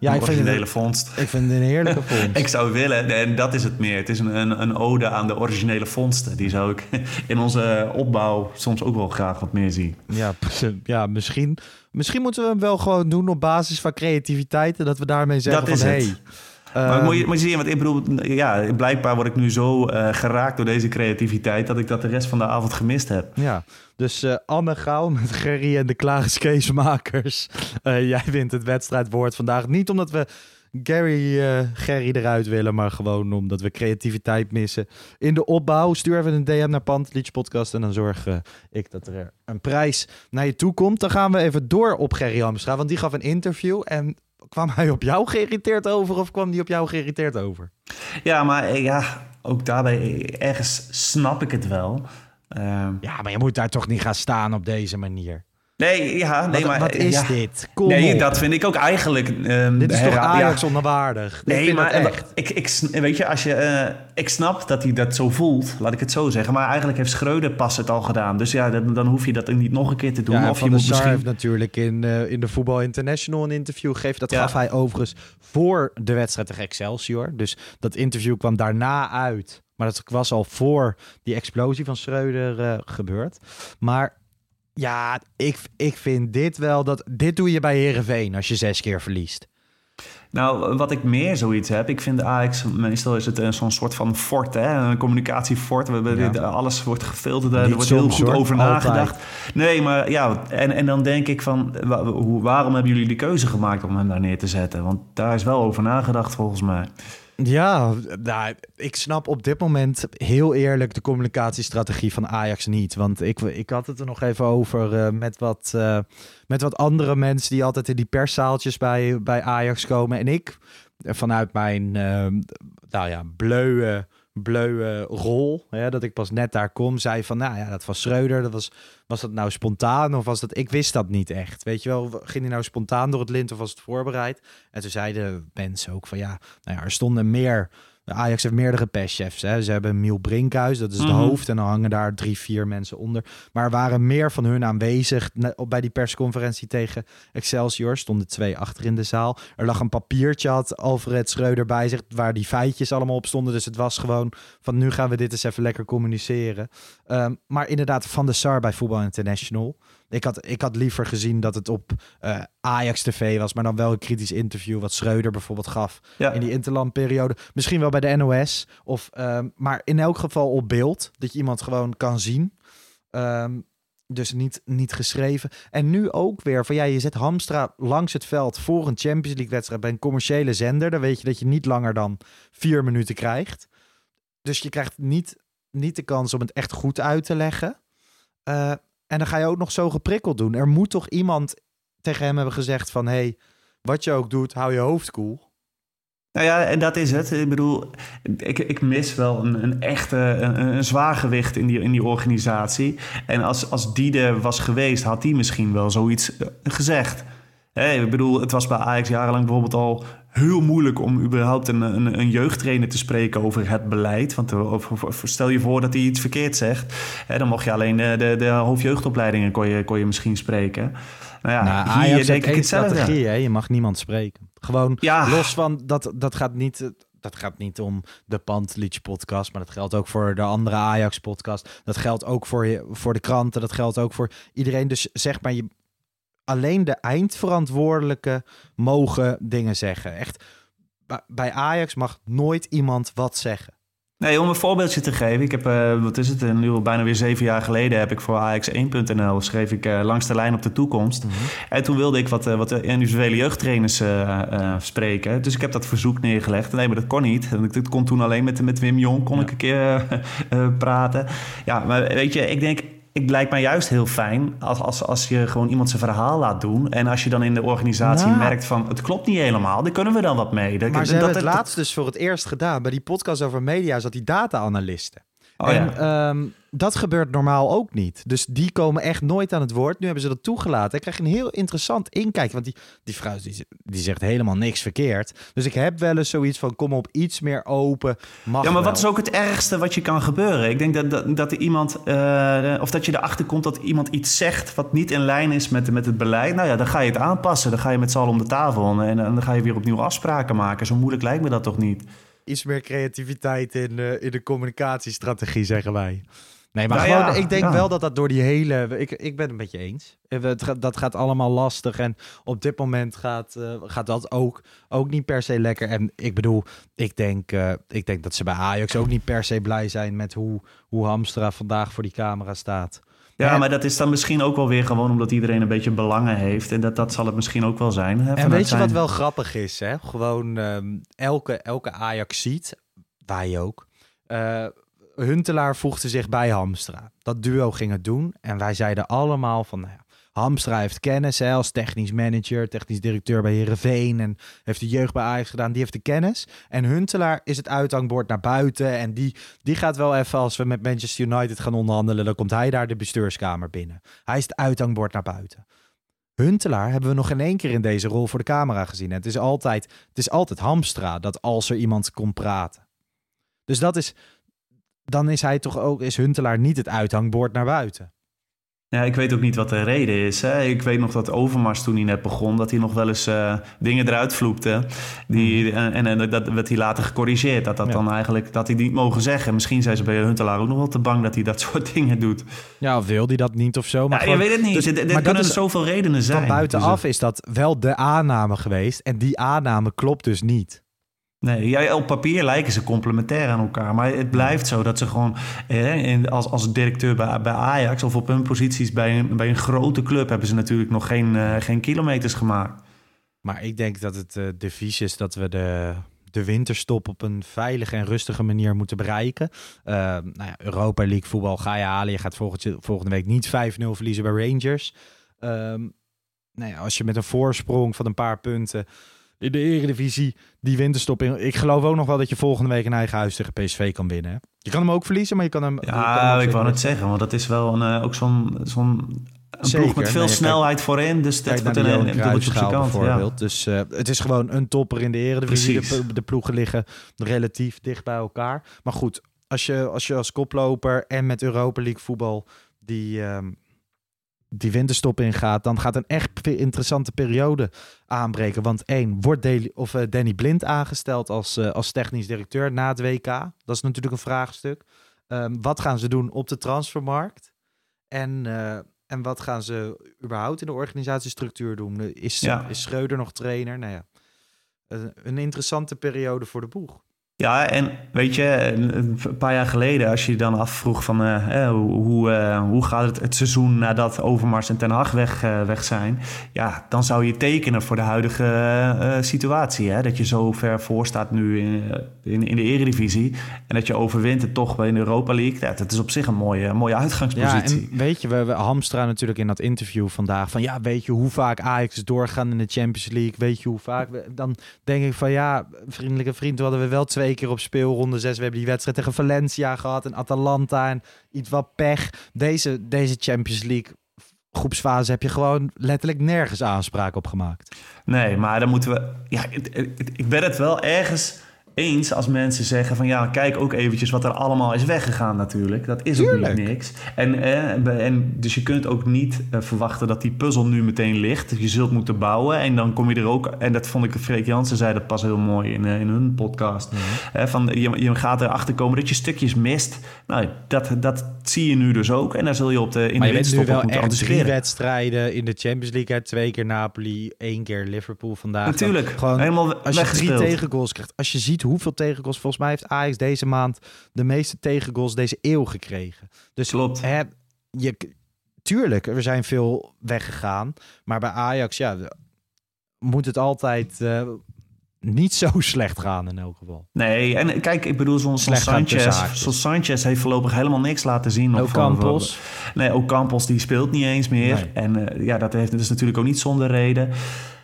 eh, ik originele het- vondst. Ik vind het een heerlijke vondst. Ik zou willen, en dat is het meer. Het is een, een, een ode aan de originele vondsten. Die zou ik in onze opbouw soms ook wel graag wat meer zien. Ja, ja misschien, misschien moeten we hem wel gewoon doen op basis van creativiteit. En dat we daarmee zeggen Dat van... het. Hey, maar Ehm, moet je, moet je zien, want ik bedoel, ja, blijkbaar word ik nu zo eh, geraakt door deze creativiteit dat ik dat de rest van de avond gemist heb. Ja, dus eh, Anne Gauw met Gerry en de Klagerskeesmakers. Eh jij wint het wedstrijdwoord vandaag. Niet omdat we Gary, Gerry eruit willen, maar gewoon omdat we creativiteit missen. In de opbouw, stuur even een DM naar Pantelietje Podcast en dan zorg ik dat er een prijs naar je toe komt. Dan gaan we even door op Gerry Hamstra, want die gaf een interview en kwam hij op jou geïrriteerd over of kwam die op jou geïrriteerd over? Ja, maar eh, ja, ook daarbij, eh, ergens snap ik het wel. Ehm, Ja, maar je moet daar toch niet gaan staan op deze manier. Nee, ja, nee, wat, maar... wat is ja. dit? Kom Nee, op. dat vind ik ook eigenlijk... ehm, Dit is toch Ajax ja. Nee, maar eh, echt. ik, ik, weet je, als je, eh, ik snap dat hij dat zo voelt, laat ik het zo zeggen. Maar eigenlijk heeft Schreuder pas het al gedaan. Dus ja, dan, dan hoef je dat niet nog een keer te doen. Ja, of je moet Sar misschien... heeft natuurlijk in, eh, in de Voetbal International een interview gegeven. Dat gaf hij overigens voor de wedstrijd tegen Excelsior. Dus dat interview kwam daarna uit. Maar dat was al voor die explosie van Schreuder gebeurd. Maar ja, ik, ik vind dit wel dat... Dit doe je bij Herenveen als je zes keer verliest. Nou, wat ik meer zoiets heb, ik vind Ajax, meestal is het een zo'n soort van fort, hè? een communicatiefort. We hebben Ja. dit- Alles wordt gefilterd, er wordt heel goed over Altijd. nagedacht. Nee, maar ja, en, en dan denk ik van, waarom hebben jullie de keuze gemaakt om hem daar neer te zetten? Want daar is wel over nagedacht volgens mij. Ja, nou, ik snap op dit moment heel eerlijk de communicatiestrategie van Ajax niet. Want ik, ik had het er nog even over eh, met, wat, eh, met wat andere mensen die altijd in die perszaaltjes bij, bij Ajax komen. En ik, vanuit mijn eh, nou ja, bleuwe, bleuwe rol, hè, dat ik pas net daar kom, zei van, nou ja, dat was Schreuder, dat was, was dat nou spontaan of was dat, ik wist dat niet echt. Weet je wel, ging hij nou spontaan door het lint of was het voorbereid? En toen zeiden mensen ook van, ja, nou ja, er stonden meer. Ajax heeft meerdere perschefs. Hè. Ze hebben Miel Brinkhuis, dat is het Mhm. hoofd. En dan hangen daar drie, vier mensen onder. Maar er waren meer van hun aanwezig bij die persconferentie tegen Excelsior. Stonden twee achter in de zaal. Er lag een papiertje, had Alfred Schreuder bij zich, waar die feitjes allemaal op stonden. Dus het was gewoon van nu gaan we dit eens even lekker communiceren. Ehm, maar inderdaad, Van de Sar bij Voetbal International. Ik had, ik had liever gezien dat het op eh, Ajax TV was, maar dan wel een kritisch interview wat Schreuder bijvoorbeeld gaf Ja. in die interlandperiode. Misschien wel bij de NOS, of, ehm, maar in elk geval op beeld, dat je iemand gewoon kan zien. Ehm, dus niet, niet geschreven. En nu ook weer van ja, je zet Hamstra langs het veld voor een Champions League wedstrijd bij een commerciële zender. Dan weet je dat je niet langer dan vier minuten krijgt. Dus je krijgt niet, niet de kans om het echt goed uit te leggen. Eh, en dan ga je ook nog zo geprikkeld doen. Er moet toch iemand tegen hem hebben gezegd van... hey, wat je ook doet, hou je hoofd koel. Nou ja, en dat is het. Ik bedoel, ik, ik mis wel een, een echte een, een zwaargewicht in die, in die organisatie. En als, als die er was geweest, had die misschien wel zoiets eh, gezegd. Hè, ik bedoel, het was bij Ajax jarenlang bijvoorbeeld al heel moeilijk om überhaupt een, een, een jeugdtrainer te spreken over het beleid. Want eh, stel je voor dat hij iets verkeerd zegt. Hè, dan mocht je alleen de, de, de hoofdjeugdopleidingen kon je, kon je misschien spreken. Nou ja, nou, hier Ajax denk ik hetzelfde. strategie, hè? Je mag niemand spreken. Gewoon Ja. los van, dat, dat gaat niet... Dat gaat niet om de Pantelietje podcast, maar dat geldt ook voor de andere Ajax podcast. Dat geldt ook voor, je, voor de kranten, dat geldt ook voor iedereen. Dus zeg maar, je, alleen de eindverantwoordelijke mogen dingen zeggen. Echt, bij- Ajax mag nooit iemand wat zeggen. Nee, om een voorbeeldje te geven. Ik heb, eh, wat is het, nu al bijna weer zeven jaar geleden heb ik voor AX1.nl schreef ik eh, langs de lijn op de toekomst. En toen wilde ik wat, eh, wat individuele jeugdtrainers spreken. Dus ik heb dat verzoek neergelegd. Nee, maar dat kon niet. En Dat kon toen alleen met, met Wim Jong kon ik een keer praten. Ja, maar weet je, ik denk... Het lijkt mij juist heel fijn als, als, als je gewoon iemand zijn verhaal laat doen. En als je dan in de organisatie Nou. merkt van het klopt niet helemaal, dan kunnen we dan wat mee. Dat, Maar ze dat- hebben het dat- laatst dus voor het eerst gedaan. Bij die podcast over media zat die data-analisten. Oh, en ja. ehm, dat gebeurt normaal ook niet. Dus die komen echt nooit aan het woord. Nu hebben ze dat toegelaten. Dan krijg een heel interessant inkijk. Want die, die vrouw die, die zegt helemaal niks verkeerd. Dus ik heb wel eens zoiets van... kom op, iets meer open. Mag Ja, maar wel. wat is ook het ergste wat je kan gebeuren? Ik denk dat, dat, dat er iemand, eh, of dat je erachter komt dat iemand iets zegt wat niet in lijn is met, met het beleid. Nou ja, dan ga je het aanpassen. Dan ga je met z'n allen om de tafel en, en dan ga je weer opnieuw afspraken maken. Zo moeilijk lijkt me dat toch niet? Iets meer creativiteit in, eh, in de communicatiestrategie, zeggen wij. Nee, maar Nou gewoon, ja, ik denk ja. wel dat dat door die hele... Ik, ik ben het met je eens. Eh, dat gaat allemaal lastig. En op dit moment gaat, eh, gaat dat ook, ook niet per se lekker. En ik bedoel, ik denk, eh, ik denk dat ze bij Ajax ook niet per se blij zijn... met hoe, hoe Hamstra vandaag voor die camera staat. Ja, En- maar dat is dan misschien ook wel weer gewoon omdat iedereen een beetje belangen heeft. En dat, dat zal het misschien ook wel zijn. Hè, En weet je wat wel grappig is? Hè? Gewoon ehm, elke, elke Ajax ziet, wij ook. eh, Huntelaar voegde zich bij Hamstra. Dat duo ging het doen. En wij zeiden allemaal van, nou ja, Hamstra heeft kennis hè, als technisch manager, technisch directeur bij Herenveen en heeft de jeugd bij Ajax gedaan. Die heeft de kennis. En Huntelaar is het uithangbord naar buiten. En die, die gaat wel even, als we met Manchester United gaan onderhandelen, dan komt hij daar de bestuurskamer binnen. Hij is het uithangbord naar buiten. Huntelaar hebben we nog in één keer in deze rol voor de camera gezien. En het is altijd, het is altijd Hamstra dat als er iemand komt praten. Dus dat is, dan is hij toch ook, is Huntelaar niet het uithangbord naar buiten. Ja, ik weet ook niet wat de reden is. Hè. Ik weet nog dat Overmars toen hij net begon... dat hij nog wel eens eh, dingen eruit vloekte. Die, en, en, en dat werd hij later gecorrigeerd. Dat, dat, Ja. dan eigenlijk, dat hij niet mogen zeggen. Misschien zijn ze bij Huntelaar ook nog wel te bang... dat hij dat soort dingen doet. Ja, of wil hij dat niet of zo? Maar Ja, je weet het niet. dus- er kunnen zoveel redenen zijn. van buitenaf Dus, is dat wel de aanname geweest. En die aanname klopt dus niet. Nee, op papier lijken ze complementair aan elkaar. Maar het blijft zo dat ze gewoon eh, als, als directeur bij, bij Ajax of op hun posities bij een, bij een grote club hebben ze natuurlijk nog geen, eh, geen kilometers gemaakt. Maar ik denk dat het eh devies is dat we de, de winterstop op een veilige en rustige manier moeten bereiken. Nou ja, Europa League voetbal ga je halen. Je gaat volgende, volgende week niet 5-0 verliezen bij Rangers. Ehm, nou ja, als je met een voorsprong van een paar punten in de Eredivisie die winterstop in... Ik geloof ook nog wel dat je volgende week in eigen huis tegen PSV kan winnen. hè? Je kan hem ook verliezen, maar je kan hem... je kan hem Ja, ik wou het zeggen, want dat is wel een, eh, ook zo'n zo'n een Zeker. ploeg met veel Nee, kijk- snelheid voorin. Dus dat wordt de een, een dubbeltje op zijn Cruijffschaal kant. Ja. bijvoorbeeld. Dus eh, het is gewoon een topper in de Eredivisie. De, de ploegen liggen relatief dicht bij elkaar. Maar goed, als je als, je als koploper en met Europa League voetbal die, ehm, die winterstop ingaat... dan gaat een echt interessante periode aanbreken. Want één, wordt Deli, of, eh, Danny Blind aangesteld als, eh, als technisch directeur na het WK? Dat is natuurlijk een vraagstuk. Ehm, wat gaan ze doen op de transfermarkt? En, eh, en wat gaan ze überhaupt in de organisatiestructuur doen? Is, Ja. is Schreuder nog trainer? Nou ja, een interessante periode voor de boeg. Ja, en weet je, een paar jaar geleden, als je je dan afvroeg van eh, hoe, eh, hoe gaat het het seizoen nadat Overmars en Ten Hag weg, eh, weg zijn, ja, dan zou je tekenen voor de huidige situatie. Hè? Dat je zo ver voor staat nu in, in, de Eredivisie en dat je overwint het toch in de Europa League. Ja, dat is op zich een mooie, mooie Ja, uitgangspositie. en weet je, we, we Hamstra natuurlijk in dat interview vandaag van ja, weet je hoe vaak Ajax doorgaan in de Champions League? Weet je hoe vaak? Dan denk ik van ja, vriendelijke vriend, hadden we wel twee keer op speelronde zes. We hebben die wedstrijd tegen Valencia gehad en Atalanta en iets wat pech. Deze, deze Champions League groepsfase heb je gewoon letterlijk nergens aanspraak op gemaakt. Nee, maar dan moeten we. Ja, het- ik ben het wel ergens eens als mensen zeggen van ja, kijk ook eventjes wat er allemaal is weggegaan natuurlijk. Dat is ook Tuurlijk. niet niks. En, eh, en dus je kunt ook niet eh, verwachten dat die puzzel nu meteen ligt. Je zult moeten bouwen en dan kom je er ook. En dat vond ik, Freek Jansen zei dat pas heel mooi in, eh, in hun podcast. Eh, van, je, je gaat erachter komen dat je stukjes mist. Nou, dat, dat zie je nu dus ook. En daar zul je op de, in maar de winterstop op wel moeten drie wedstrijden in de Champions League. Hè? Twee keer Napoli, één keer Liverpool vandaag. Dan Natuurlijk, Gewoon helemaal als je drie tegengoals krijgt. Als je ziet hoeveel tegengoals... Volgens mij heeft Ajax deze maand de meeste tegengoals deze eeuw gekregen. Dus Klopt. Hè, je, tuurlijk, er zijn veel weggegaan. Maar bij Ajax, ja, moet het altijd eh, niet zo slecht gaan in elk geval. Nee, en kijk, ik bedoel, zo'n Sanchez, zo'n Sanchez heeft voorlopig helemaal niks laten zien. Ook Of- Campos. Nee, ook Campos die speelt niet eens meer. Nee. En eh, ja, dat heeft dat is natuurlijk ook niet zonder reden.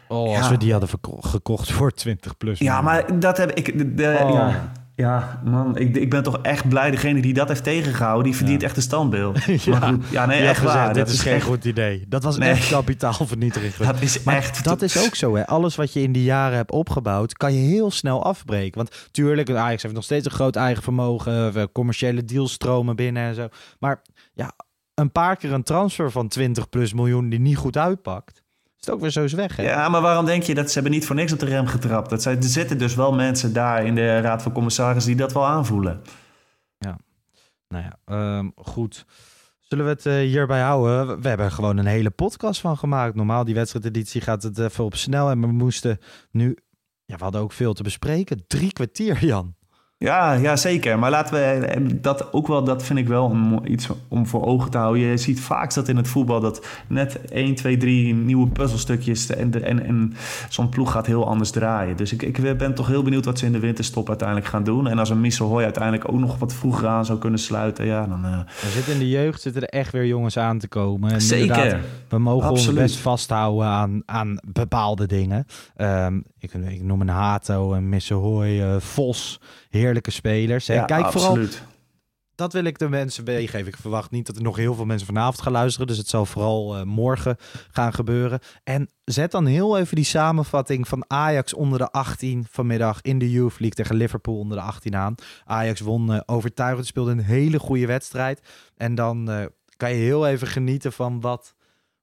Oh, als Ja. we die hadden gekocht voor 20 plus. Ja, maar dat heb ik. De, de- Oh. ja, ja, man, ik, ik ben toch echt blij. Degene die dat heeft tegengehouden, die verdient echt een standbeeld. Ja. Maar goed, ja, nee, echt waar. gezegd, dit dat is geen echt- goed idee. Dat was Nee. echt kapitaalvernietiging. Dat is Maar echt. dat is ook zo, hè. Alles wat je in die jaren hebt opgebouwd, kan je heel snel afbreken. Want tuurlijk, Ajax heeft nog steeds een groot eigen vermogen. eh, Commerciële deals stromen binnen en zo. Maar ja, een paar keer een transfer van 20 plus miljoen die niet goed uitpakt, is het ook weer zo eens weg, hè. Ja, maar waarom denk je dat ze hebben niet voor niks op de rem getrapt? Dat zijn, er zitten dus wel mensen daar in de Raad van Commissarissen die dat wel aanvoelen. Nou ja, ehm, goed. Zullen we het uh, hierbij houden? We hebben gewoon een hele podcast van gemaakt. Normaal, die wedstrijdeditie gaat het even op snel. En we moesten nu... Ja, we hadden ook veel te bespreken. Drie kwartier, Jan. Ja, ja, zeker. Maar laten we dat ook wel, dat vind ik wel iets om voor ogen te houden. Je ziet vaak dat in het voetbal dat net 1, 2, 3 nieuwe puzzelstukjes en, en, en zo'n ploeg gaat heel anders draaien. Dus ik, ik ben toch heel benieuwd wat ze in de winterstop uiteindelijk gaan doen. En als een Misselhooi uiteindelijk ook nog wat vroeger aan zou kunnen sluiten, ja, dan... Uh... Er zitten in de jeugd zitten er echt weer jongens aan te komen. En zeker. We mogen ons best vasthouden aan, aan bepaalde dingen. Um, ik, ik noem een Hato, een Misselhooi, uh, Vos heerlijke spelers. Ja, Kijk absoluut. vooral. Dat wil ik de mensen meegeven. Ik verwacht niet dat er nog heel veel mensen vanavond gaan luisteren. Dus het zal vooral uh, morgen gaan gebeuren. En zet dan heel even die samenvatting van Ajax onder de 18 vanmiddag in de Youth League tegen Liverpool onder de 18 aan. Ajax won uh, overtuigend, speelde een hele goede wedstrijd. En dan uh, kan je heel even genieten van wat,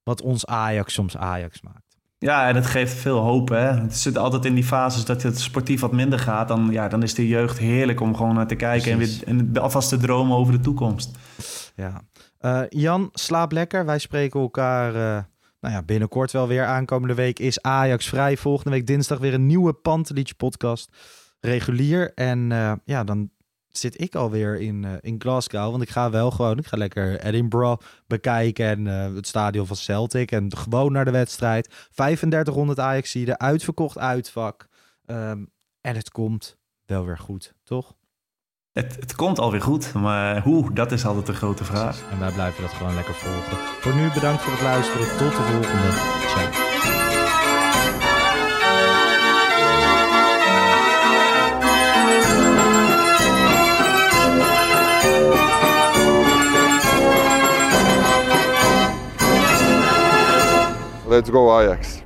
wat ons Ajax soms Ajax maakt. Ja, en het geeft veel hoop. Hè? Het zit altijd in die fases dat het sportief wat minder gaat. Dan, ja, dan is de jeugd heerlijk om gewoon naar te kijken en, weer, en alvast te dromen over de toekomst. Ja. Uh, Jan, slaap lekker. Wij spreken elkaar uh, nou ja, binnenkort wel weer. Aankomende week is Ajax vrij. Volgende week dinsdag weer een nieuwe Pantelietje podcast. Regulier. En uh, ja, dan zit ik alweer in, uh, in Glasgow. Want ik ga wel gewoon, ik ga lekker Edinburgh bekijken en uh, het stadion van Celtic. En gewoon naar de wedstrijd. 3500 Ajaxide, uitverkocht uitvak. Um, en het komt wel weer goed, toch? Het, het komt alweer goed, maar hoe, dat is altijd de grote vraag. En wij blijven dat gewoon lekker volgen. Voor nu bedankt voor het luisteren. Tot de volgende. Ciao. Let's go Ajax.